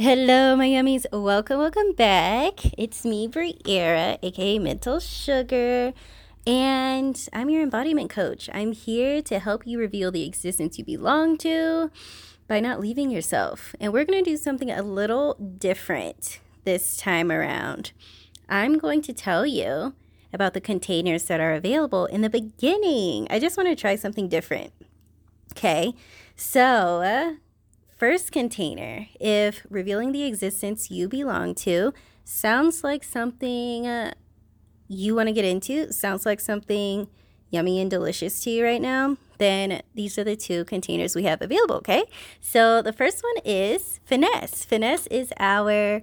Hello, my yummies. Welcome, welcome back. It's me, Briera, aka Mental Sugar, and I'm your embodiment coach. I'm here to help you reveal the existence you belong to by not leaving yourself. And we're going to do something a little different this time around. I'm going to tell you about the containers that are available in the beginning. I just want to try something different. Okay, so. Uh, First container, if revealing the existence you belong to sounds like something uh, you want to get into, sounds like something yummy and delicious to you right now, then these are the two containers we have available, okay? So the first one is Finesse. Finesse is our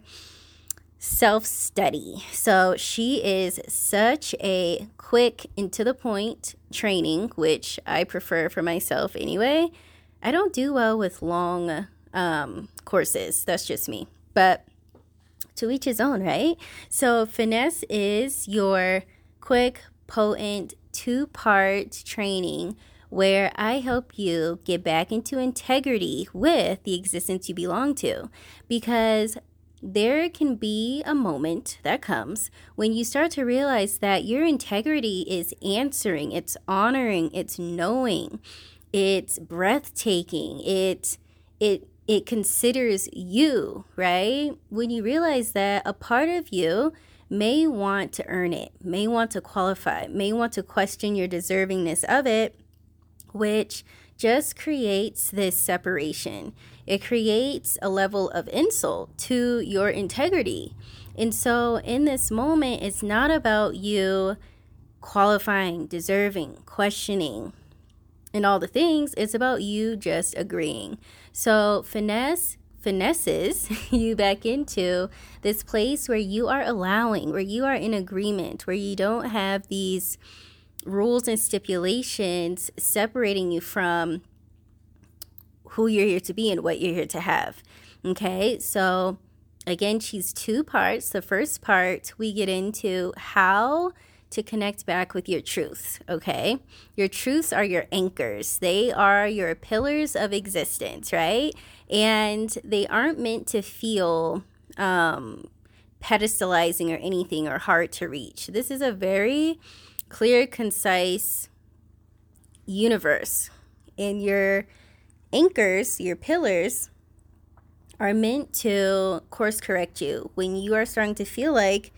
self study. So she is such a quick and to the point training, which I prefer for myself anyway. I don't do well with long um, courses. That's just me. But to each his own, right? So, finesse is your quick, potent, two part training where I help you get back into integrity with the existence you belong to. Because there can be a moment that comes when you start to realize that your integrity is answering, it's honoring, it's knowing, it's breathtaking, it it it considers you, right? When you realize that a part of you may want to earn it, may want to qualify, may want to question your deservingness of it, which just creates this separation. It creates a level of insult to your integrity. And so, in this moment, it's not about you qualifying, deserving, questioning, and all the things. It's about you just agreeing. So, finesse finesses you back into this place where you are allowing, where you are in agreement, where you don't have these rules and stipulations separating you from who you're here to be and what you're here to have. Okay, so again, she's two parts. The first part, we get into how to connect back with your truths, okay? Your truths are your anchors, they are your pillars of existence, right? And they aren't meant to feel um, pedestalizing or anything or hard to reach. This is a very clear, concise universe. And your anchors, your pillars, are meant to course correct you when you are starting to feel like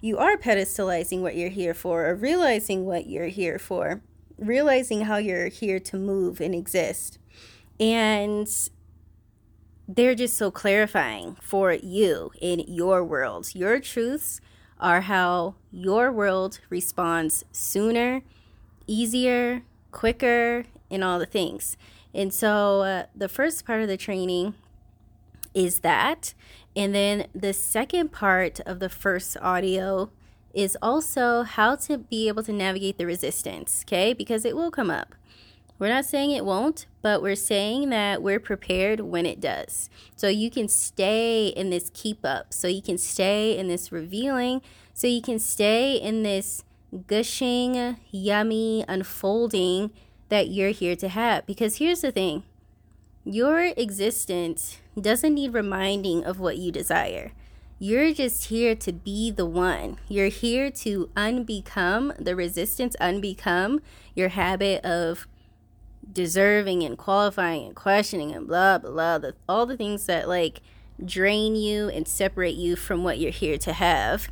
you are pedestalizing what you're here for or realizing what you're here for, realizing how you're here to move and exist. And they're just so clarifying for you in your world. Your truths are how your world responds sooner, easier, quicker, and all the things. And so, uh, the first part of the training is that. And then the second part of the first audio is also how to be able to navigate the resistance, okay? Because it will come up. We're not saying it won't, but we're saying that we're prepared when it does. So you can stay in this keep up. So you can stay in this revealing. So you can stay in this gushing, yummy unfolding that you're here to have. Because here's the thing your existence doesn't need reminding of what you desire. You're just here to be the one. You're here to unbecome the resistance, unbecome your habit of deserving and qualifying and questioning and blah, blah, blah. All the things that like drain you and separate you from what you're here to have.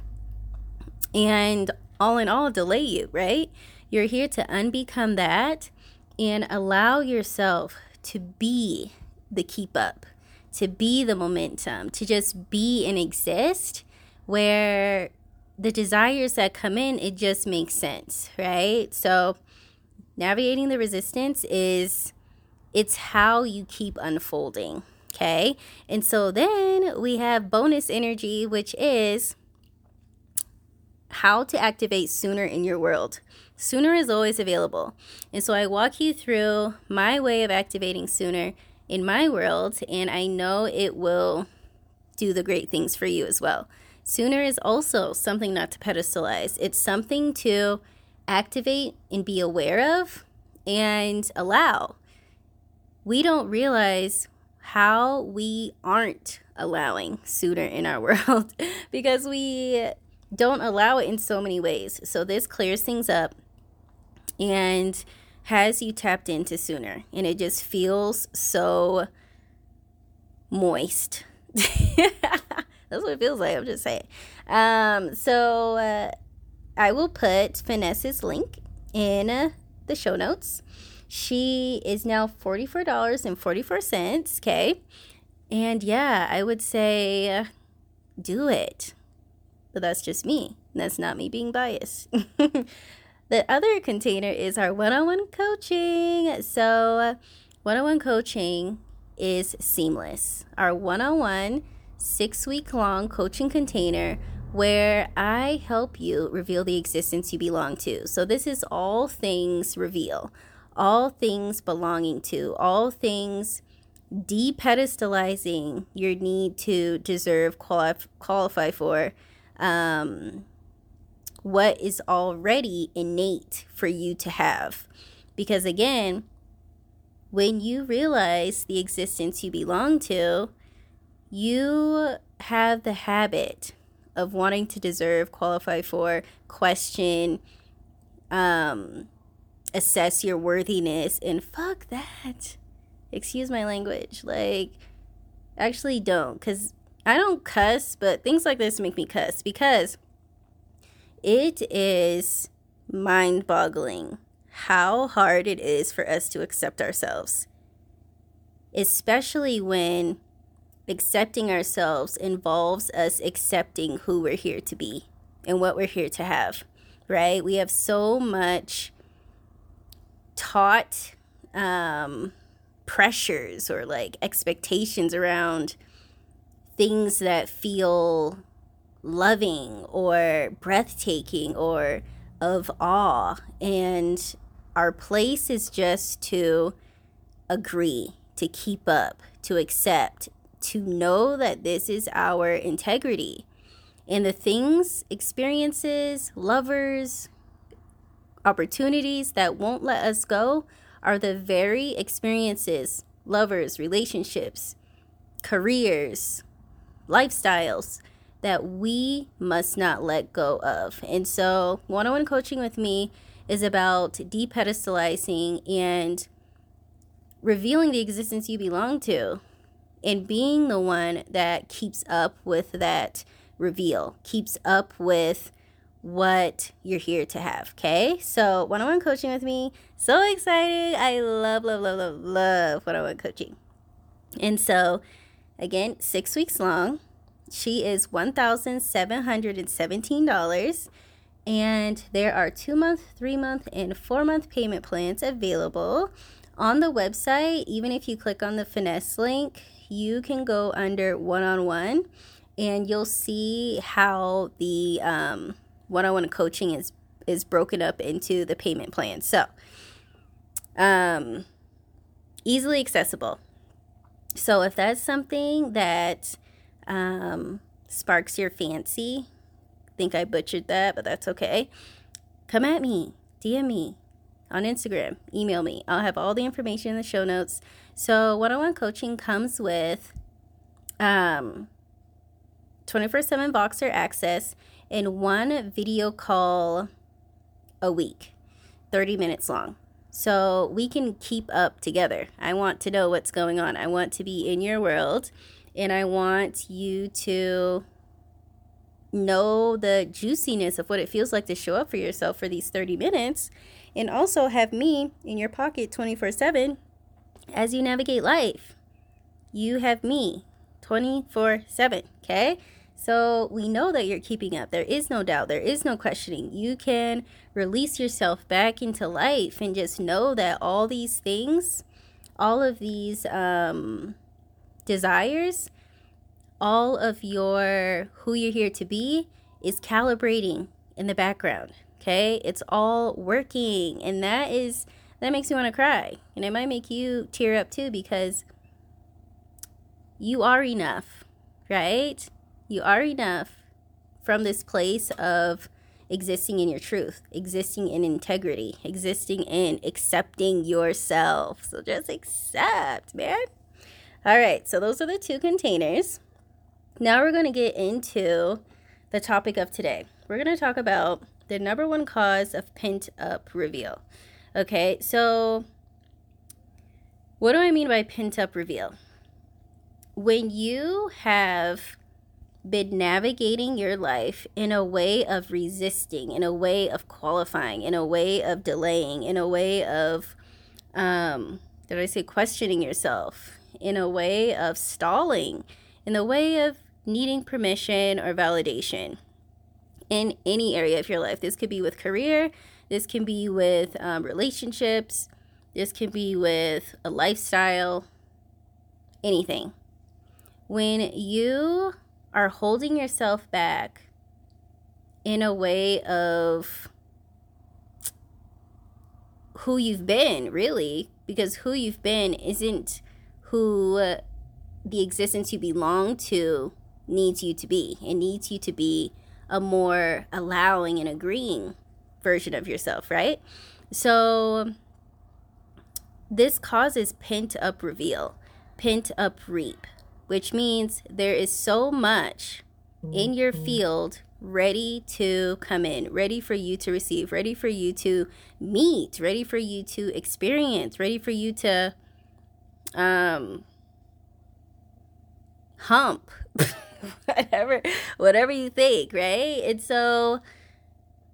And all in all, delay you, right? You're here to unbecome that and allow yourself to be the keep up to be the momentum, to just be and exist, where the desires that come in, it just makes sense, right? So, navigating the resistance is it's how you keep unfolding, okay? And so then we have bonus energy, which is how to activate sooner in your world. Sooner is always available. And so I walk you through my way of activating sooner in my world, and I know it will do the great things for you as well. Sooner is also something not to pedestalize, it's something to activate and be aware of and allow. We don't realize how we aren't allowing sooner in our world because we don't allow it in so many ways. So this clears things up and has you tapped into sooner and it just feels so moist. That's what it feels like. I'm just saying. Um, so uh, I will put Finesse's link in uh, the show notes. She is now $44.44. Okay. And yeah, I would say uh, do it. But that's just me. That's not me being biased. the other container is our one on one coaching. So, one on one coaching is seamless. Our one on one six week long coaching container where I help you reveal the existence you belong to. So, this is all things reveal, all things belonging to, all things depedestalizing your need to deserve, qualif- qualify for, um, what is already innate for you to have. Because again, when you realize the existence you belong to, you have the habit of wanting to deserve, qualify for, question, um, assess your worthiness, and fuck that. Excuse my language. Like, actually, don't, because I don't cuss, but things like this make me cuss because it is mind boggling how hard it is for us to accept ourselves, especially when accepting ourselves involves us accepting who we're here to be and what we're here to have, right? We have so much taught um, pressures or like expectations around things that feel loving or breathtaking or of awe. And our place is just to agree, to keep up, to accept, to know that this is our integrity. And the things, experiences, lovers, opportunities that won't let us go are the very experiences, lovers, relationships, careers, lifestyles that we must not let go of. And so, one on one coaching with me is about depedestalizing and revealing the existence you belong to and being the one that keeps up with that reveal, keeps up with what you're here to have. Okay. So, one on one coaching with me. So excited. I love, love, love, love, love one on one coaching. And so, again, six weeks long. She is $1,717. And there are two month, three month, and four month payment plans available on the website. Even if you click on the finesse link, you can go under one on one and you'll see how the one on one coaching is, is broken up into the payment plan. So, um, easily accessible. So, if that's something that um, sparks your fancy. Think I butchered that, but that's okay. Come at me, DM me on Instagram, email me. I'll have all the information in the show notes. So, one on one coaching comes with um, 24 7 Voxer access and one video call a week, 30 minutes long. So we can keep up together. I want to know what's going on. I want to be in your world and I want you to know the juiciness of what it feels like to show up for yourself for these 30 minutes and also have me in your pocket 24 7 as you navigate life. You have me 24 7, okay? So we know that you're keeping up. There is no doubt. There is no questioning. You can release yourself back into life and just know that all these things, all of these um, desires, all of your who you're here to be is calibrating in the background. Okay, it's all working, and that is that makes me want to cry, and it might make you tear up too because you are enough, right? You are enough from this place of existing in your truth, existing in integrity, existing in accepting yourself. So just accept, man. All right, so those are the two containers. Now we're going to get into the topic of today. We're going to talk about the number one cause of pent up reveal. Okay, so what do I mean by pent up reveal? When you have been navigating your life in a way of resisting, in a way of qualifying, in a way of delaying, in a way of, um, did I say questioning yourself, in a way of stalling, in the way of needing permission or validation in any area of your life. This could be with career, this can be with um, relationships, this can be with a lifestyle, anything. When you are holding yourself back in a way of who you've been, really, because who you've been isn't who the existence you belong to needs you to be. It needs you to be a more allowing and agreeing version of yourself, right? So this causes pent up reveal, pent up reap, which means there is so much in your mm-hmm. field ready to come in, ready for you to receive, ready for you to meet, ready for you to experience, ready for you to um hump whatever whatever you think, right? And so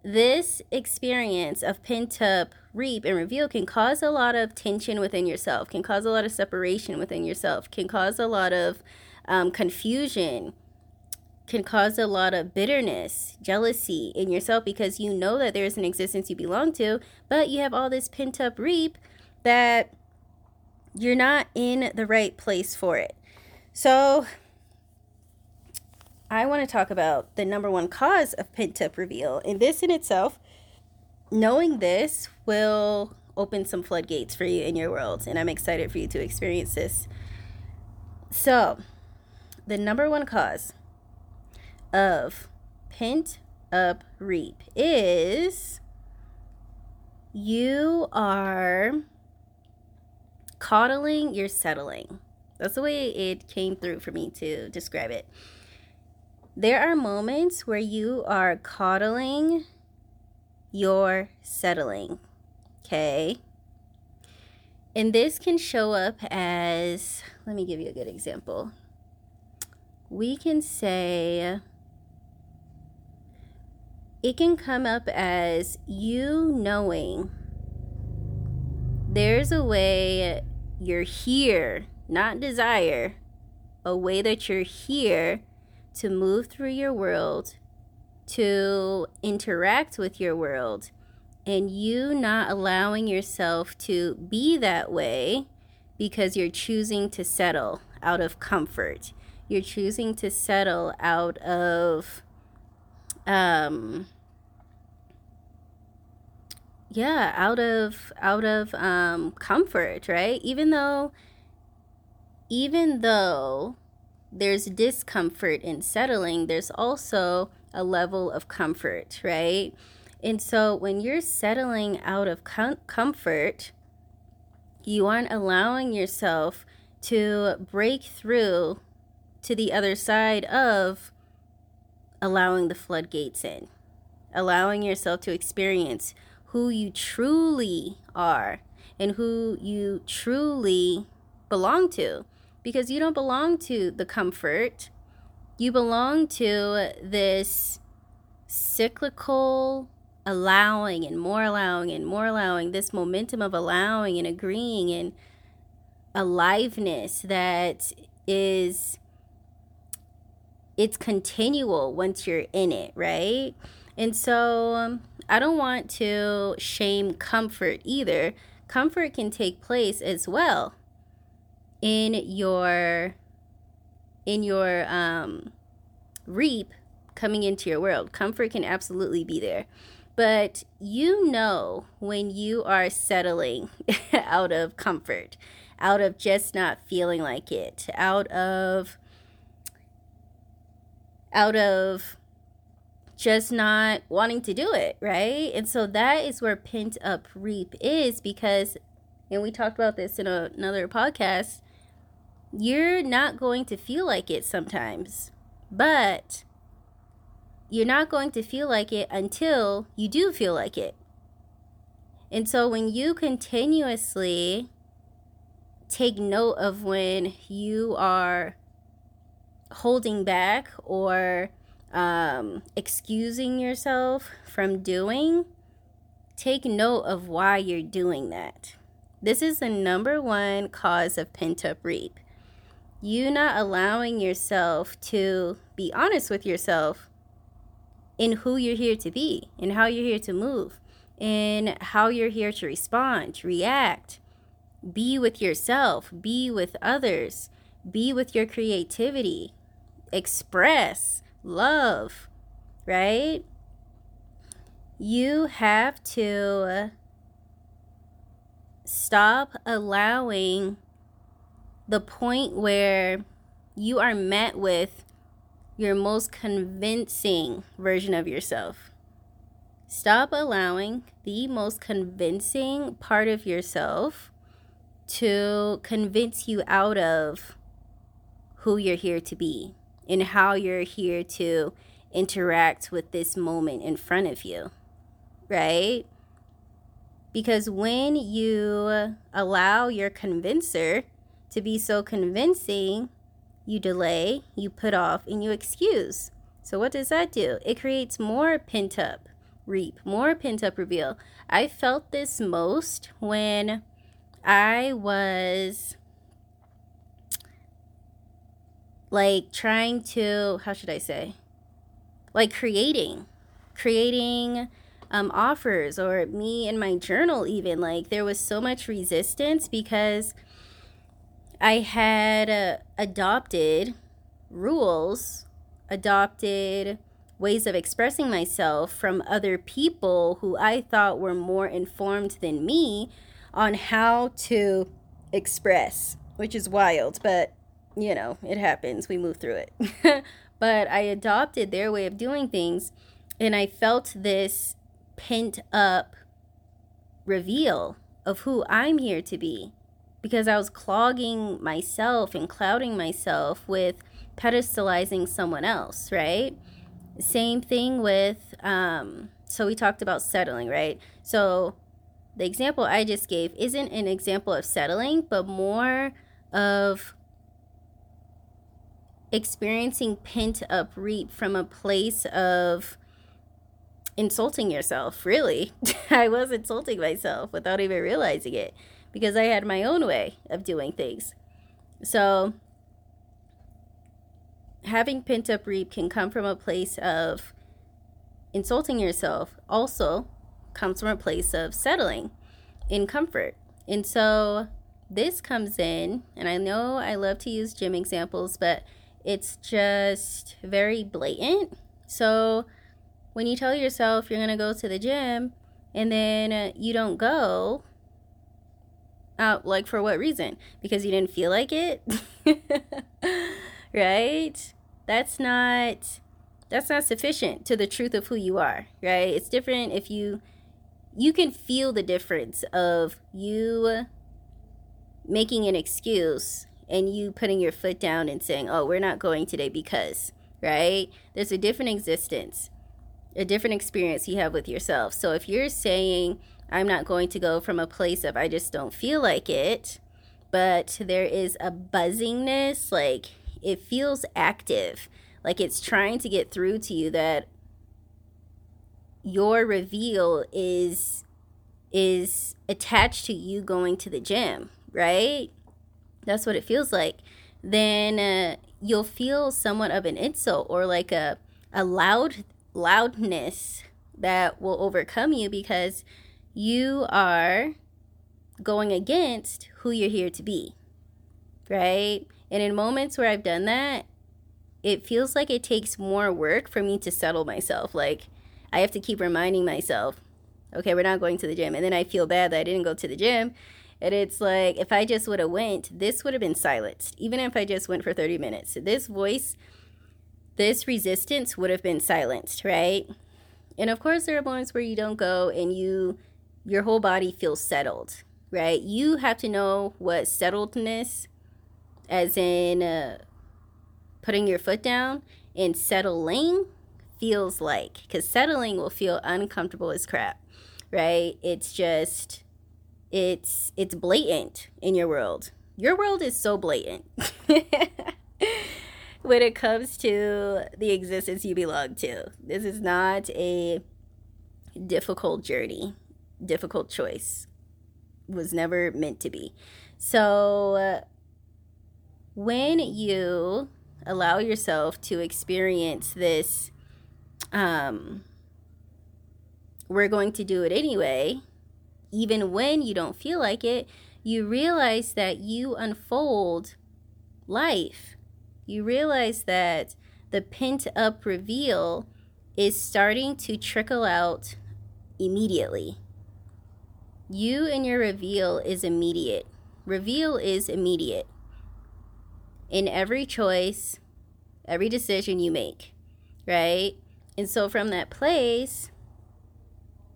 this experience of pent up reap and reveal can cause a lot of tension within yourself, can cause a lot of separation within yourself, can cause a lot of um, confusion, can cause a lot of bitterness, jealousy in yourself because you know that there's an existence you belong to, but you have all this pent up reap that you're not in the right place for it. So I want to talk about the number one cause of pent up reveal. And this in itself, knowing this will open some floodgates for you in your world. And I'm excited for you to experience this. So, the number one cause of pent up reap is you are coddling you're settling. That's the way it came through for me to describe it. There are moments where you are coddling you're settling. Okay. And this can show up as, let me give you a good example. We can say, it can come up as you knowing there's a way you're here, not desire, a way that you're here to move through your world, to interact with your world, and you not allowing yourself to be that way because you're choosing to settle out of comfort. You're choosing to settle out of um yeah, out of out of um comfort, right? Even though even though there's discomfort in settling, there's also a level of comfort, right? And so when you're settling out of com- comfort, you aren't allowing yourself to break through to the other side of allowing the floodgates in, allowing yourself to experience who you truly are and who you truly belong to because you don't belong to the comfort. You belong to this cyclical allowing and more allowing and more allowing, this momentum of allowing and agreeing and aliveness that is it's continual once you're in it, right? And so um, I don't want to shame comfort either. Comfort can take place as well in your in your um, reap coming into your world. Comfort can absolutely be there. But you know when you are settling out of comfort, out of just not feeling like it, out of out of just not wanting to do it, right? And so that is where pent up reap is because and we talked about this in a, another podcast you're not going to feel like it sometimes, but you're not going to feel like it until you do feel like it. And so when you continuously take note of when you are holding back or um, excusing yourself from doing, take note of why you're doing that. This is the number one cause of pent up reap. You not allowing yourself to be honest with yourself in who you're here to be, and how you're here to move, in how you're here to respond, react, be with yourself, be with others, be with your creativity, express, love, right? You have to stop allowing the point where you are met with your most convincing version of yourself. Stop allowing the most convincing part of yourself to convince you out of who you're here to be and how you're here to interact with this moment in front of you, right? Because when you allow your convincer to be so convincing, you delay, you put off, and you excuse. So, what does that do? It creates more pent up reap, more pent up reveal. I felt this most when I was like trying to, how should I say? Like creating, creating um, offers or me in my journal, even. Like there was so much resistance because I had uh, adopted rules, adopted ways of expressing myself from other people who I thought were more informed than me on how to express, which is wild, but you know, it happens. We move through it. but I adopted their way of doing things and I felt this pent up reveal of who I'm here to be because I was clogging myself and clouding myself with pedestalizing someone else, right? Same thing with, um, so we talked about settling, right? So the example I just gave isn't an example of settling, but more of experiencing pent up reap from a place of insulting yourself, really. I was insulting myself without even realizing it because I had my own way of doing things. So, having pent up reap can come from a place of insulting yourself, also comes from a place of settling in comfort. And so, this comes in, and I know I love to use gym examples, but it's just very blatant. So when you tell yourself you're going to go to the gym and then uh, you don't go, out like for what reason? Because you didn't feel like it? right? That's not that's not sufficient to the truth of who you are, right? It's different if you you can feel the difference of you making an excuse and you putting your foot down and saying, oh, we're not going today because, right? There's a different existence, a different experience you have with yourself. So if you're saying, I'm not going to go from a place of I just don't feel like it, but there is a buzzingness, like it feels active, like it's trying to get through to you that your reveal is is attached to you going to the gym, right? That's what it feels like, then uh, you'll feel somewhat of an insult or like a a loud loudness that will overcome you because you are going against who you're here to be. Right? And in moments where I've done that, it feels like it takes more work for me to settle myself. Like I have to keep reminding myself, okay, we're not going to the gym. And then I feel bad that I didn't go to the gym. And it's like if I just would have went, this would have been silenced. Even if I just went for 30 minutes. This voice, this resistance would have been silenced, right? And of course there are moments where you don't go and you your whole body feels settled, right? You have to know what settledness as in uh, putting your foot down and settling feels like because settling will feel uncomfortable as crap right it's just it's it's blatant in your world. Your world is so blatant. When it comes to the existence you belong to. This is not a difficult journey. Difficult choice was never meant to be. So when you allow yourself to experience this um we're going to do it anyway even when you don't feel like it you realize that you unfold life you realize that the pent up reveal is starting to trickle out immediately you and your reveal is immediate reveal is immediate in every choice, every decision you make, right? And so from that place,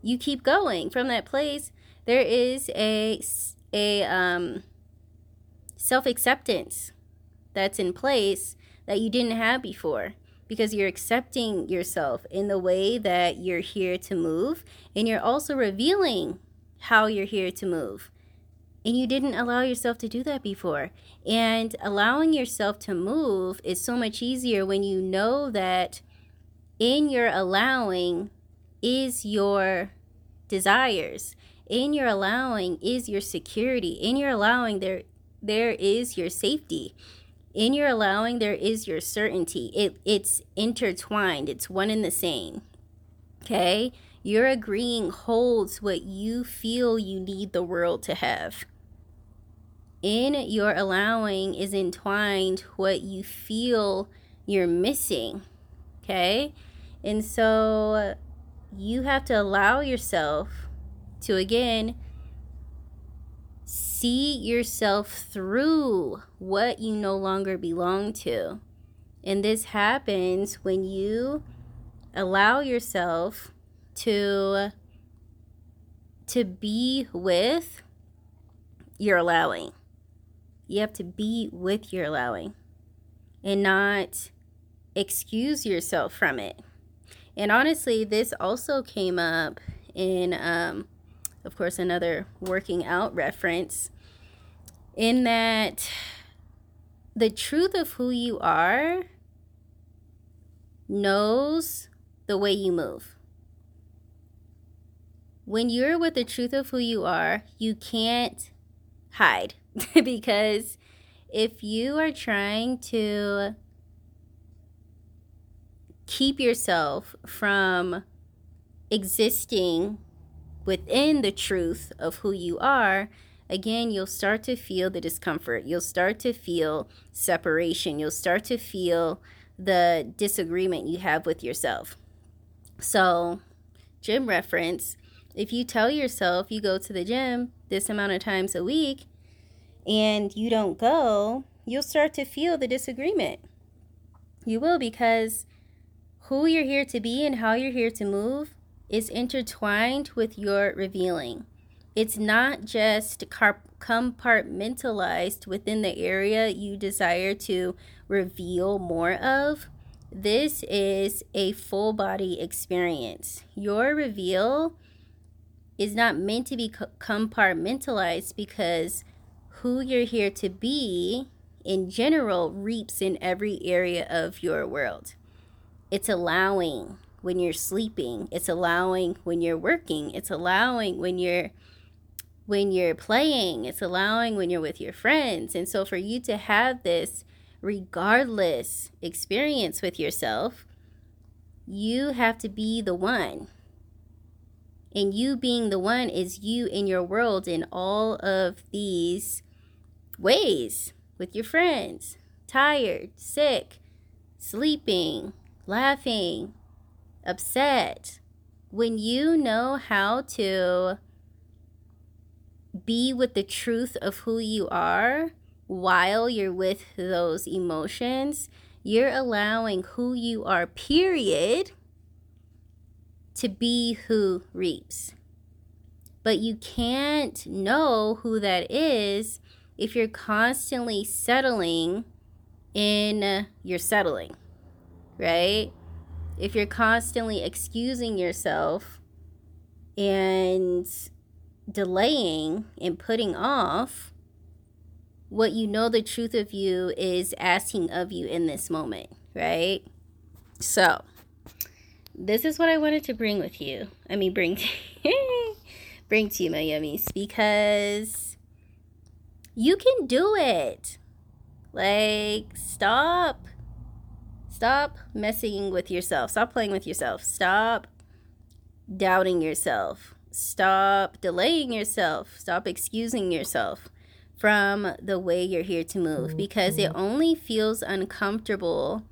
you keep going. From that place, there is a a um, self acceptance that's in place that you didn't have before because you're accepting yourself in the way that you're here to move and you're also revealing how you're here to move and you didn't allow yourself to do that before. And allowing yourself to move is so much easier when you know that in your allowing is your desires. In your allowing is your security. In your allowing there there is your safety. In your allowing there is your certainty. It it's intertwined. It's one and the same. Okay? Your agreeing holds what you feel you need the world to have in your allowing is entwined what you feel you're missing. Okay? And so you have to allow yourself to again see yourself through what you no longer belong to. And this happens when you allow yourself to to be with your allowing you have to be with your allowing and not excuse yourself from it. And honestly, this also came up in, um, of course, another working out reference, in that the truth of who you are knows the way you move. When you're with the truth of who you are, you can't hide. because if you are trying to keep yourself from existing within the truth of who you are, again, you'll start to feel the discomfort. You'll start to feel separation. You'll start to feel the disagreement you have with yourself. So, gym reference if you tell yourself you go to the gym this amount of times a week, and you don't go, you'll start to feel the disagreement. You will because who you're here to be and how you're here to move is intertwined with your revealing. It's not just compartmentalized within the area you desire to reveal more of. This is a full body experience. Your reveal is not meant to be compartmentalized because who you're here to be in general reaps in every area of your world. It's allowing when you're sleeping, it's allowing when you're working, it's allowing when you're when you're playing, it's allowing when you're with your friends. And so for you to have this regardless experience with yourself, you have to be the one. And you being the one is you in your world in all of these ways with your friends tired, sick, sleeping, laughing, upset. When you know how to be with the truth of who you are while you're with those emotions, you're allowing who you are, period, to be who reaps. But you can't know who that is if you're constantly settling in your settling, right? If you're constantly excusing yourself and delaying and putting off what you know the truth of you is asking of you in this moment, right? So, this is what I wanted to bring with you. I mean, bring to, bring to you, my yummies, because you can do it. Like, stop. Stop messing with yourself. Stop playing with yourself. Stop doubting yourself. Stop delaying yourself. Stop excusing yourself from the way you're here to move because it mm-hmm. only feels uncomfortable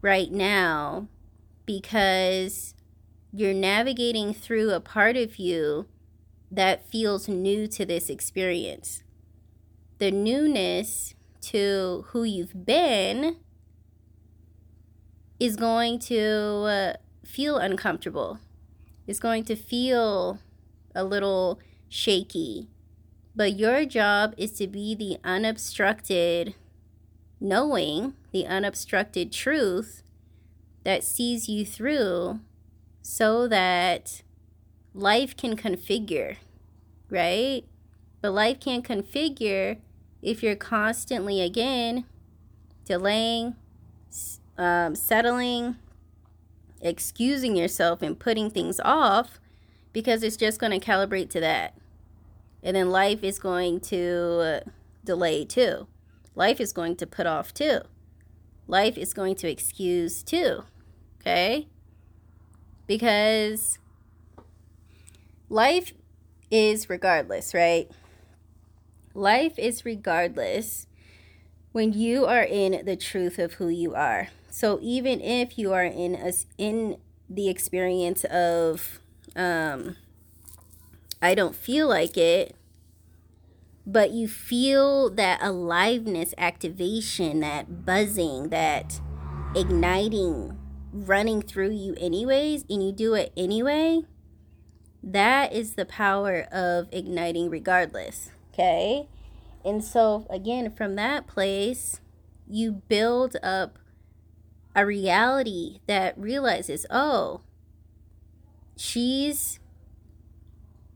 right now because you're navigating through a part of you that feels new to this experience. The newness to who you've been is going to uh, feel uncomfortable. is going to feel a little shaky. But your job is to be the unobstructed knowing, the unobstructed truth that sees you through so that life can configure, right? But life can't configure if you're constantly, again, delaying, um, settling, excusing yourself, and putting things off because it's just going to calibrate to that. And then life is going to delay too. Life is going to put off too. Life is going to excuse too. Okay? Because life is regardless, right? Life is regardless when you are in the truth of who you are. So even if you are in a, in the experience of um I don't feel like it, but you feel that aliveness, activation, that buzzing, that igniting running through you anyways and you do it anyway, that is the power of igniting regardless. Okay? And so, again, from that place, you build up a reality that realizes, oh, she's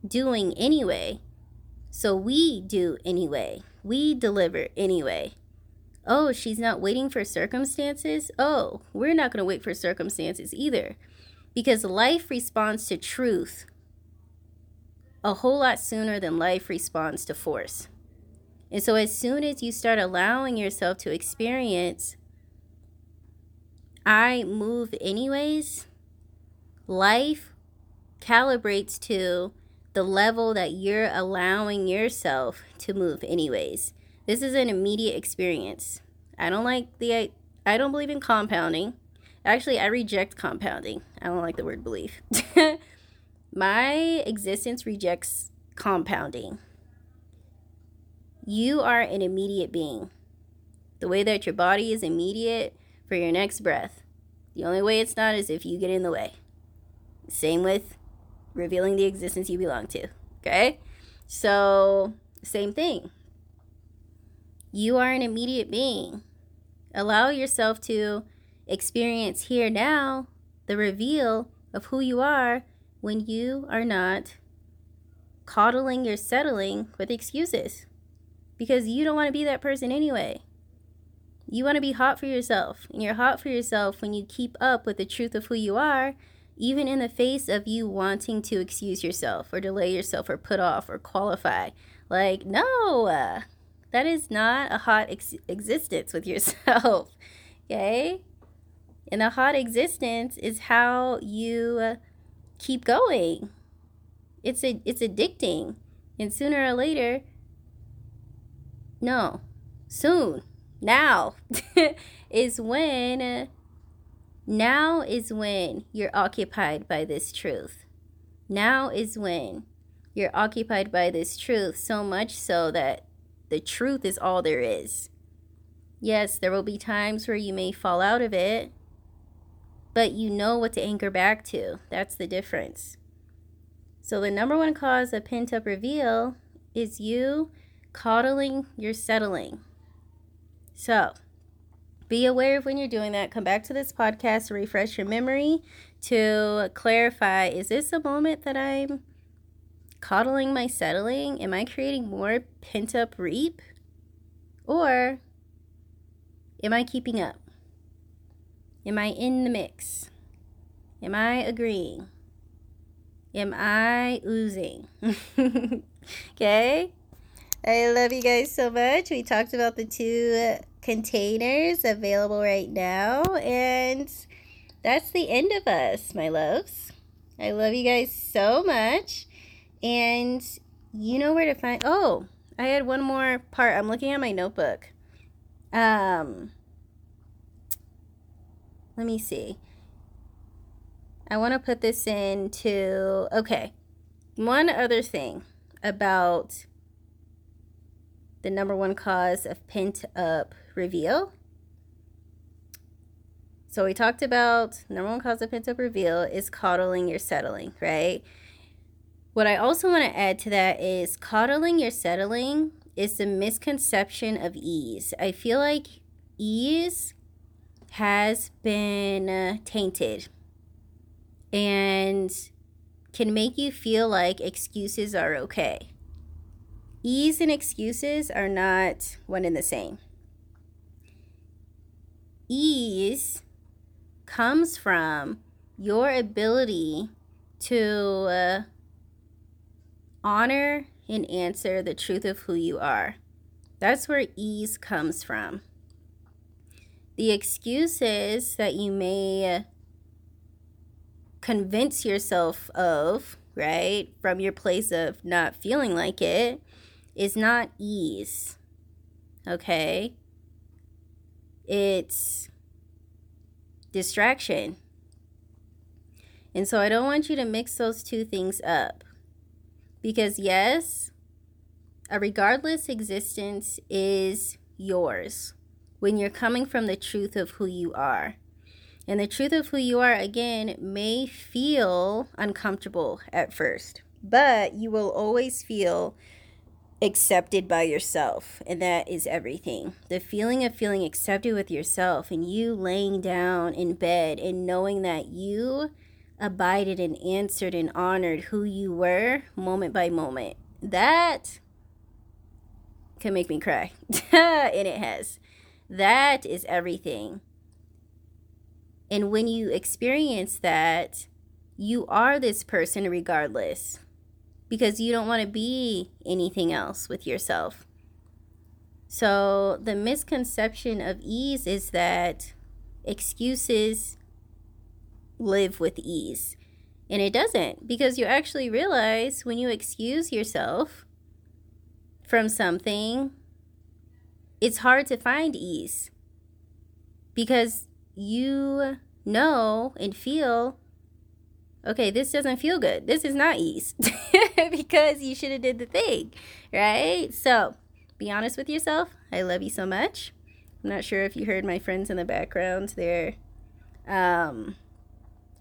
doing anyway. So we do anyway. We deliver anyway. Oh, she's not waiting for circumstances? Oh, we're not going to wait for circumstances either. Because life responds to truth a whole lot sooner than life responds to force. And so, as soon as you start allowing yourself to experience, I move anyways, life calibrates to the level that you're allowing yourself to move anyways. This is an immediate experience. I don't like the I don't believe in compounding. Actually, I reject compounding. I don't like the word belief. My existence rejects compounding. You are an immediate being. The way that your body is immediate for your next breath. The only way it's not is if you get in the way. Same with revealing the existence you belong to. Okay? So, same thing. You are an immediate being. Allow yourself to experience here now the reveal of who you are when you are not coddling your settling with excuses because you don't want to be that person anyway. You want to be hot for yourself, and you're hot for yourself when you keep up with the truth of who you are even in the face of you wanting to excuse yourself or delay yourself or put off or qualify. Like, no, uh, that is not a hot ex- existence with yourself. okay? And a hot existence is how you uh, keep going. It's a, it's addicting. And sooner or later, no, soon, now is when. Now is when you're occupied by this truth. Now is when you're occupied by this truth so much so that the truth is all there is. Yes, there will be times where you may fall out of it, but you know what to anchor back to. That's the difference. So, the number one cause of pent up reveal is you coddling, you're settling. So, be aware of when you're doing that. Come back to this podcast to refresh your memory to clarify is this a moment that I'm coddling my settling? Am I creating more pent up reap? Or am I keeping up? Am I in the mix? Am I agreeing? Am I oozing? okay? I love you guys so much. We talked about the two containers available right now. And that's the end of us, my loves. I love you guys so much. And you know where to find. Oh, I had one more part. I'm looking at my notebook. Um, let me see. I want to put this into. Okay. One other thing about the number one cause of pent up reveal. So we talked about number one cause of pent up reveal is coddling your settling, right? What I also want to add to that is coddling your settling is the misconception of ease. I feel like ease has been uh, tainted and can make you feel like excuses are okay ease and excuses are not one and the same. Ease comes from your ability to uh, honor and answer the truth of who you are. That's where ease comes from. The excuses that you may convince yourself of, right, from your place of not feeling like it, is not ease. Okay? It's distraction. And so I don't want you to mix those two things up. Because, yes, a regardless existence is yours when you're coming from the truth of who you are. And the truth of who you are, again, may feel uncomfortable at first, but you will always feel accepted by yourself and that is everything. The feeling of feeling accepted with yourself and you laying down in bed and knowing that you abided and answered and honored who you were moment by moment that can make me cry. And it has. That is everything. And when you experience that you are this person regardless because you don't want to be anything else with yourself. So, the misconception of ease is that excuses live with ease. And it doesn't because you actually realize when you excuse yourself from something, it's hard to find ease because you know and feel okay, this doesn't feel good. This is not ease because you should have did the thing, right? So be honest with yourself. I love you so much. I'm not sure if you heard my friends in the background. They're um,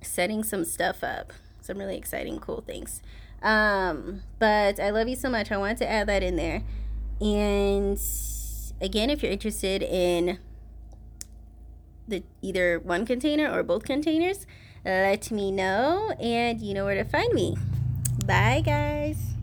setting some stuff up, some really exciting, cool things. Um, but I love you so much. I wanted to add that in there. And again, if you're interested in the either one container or both containers, let me know and you know where to find me. Bye, guys.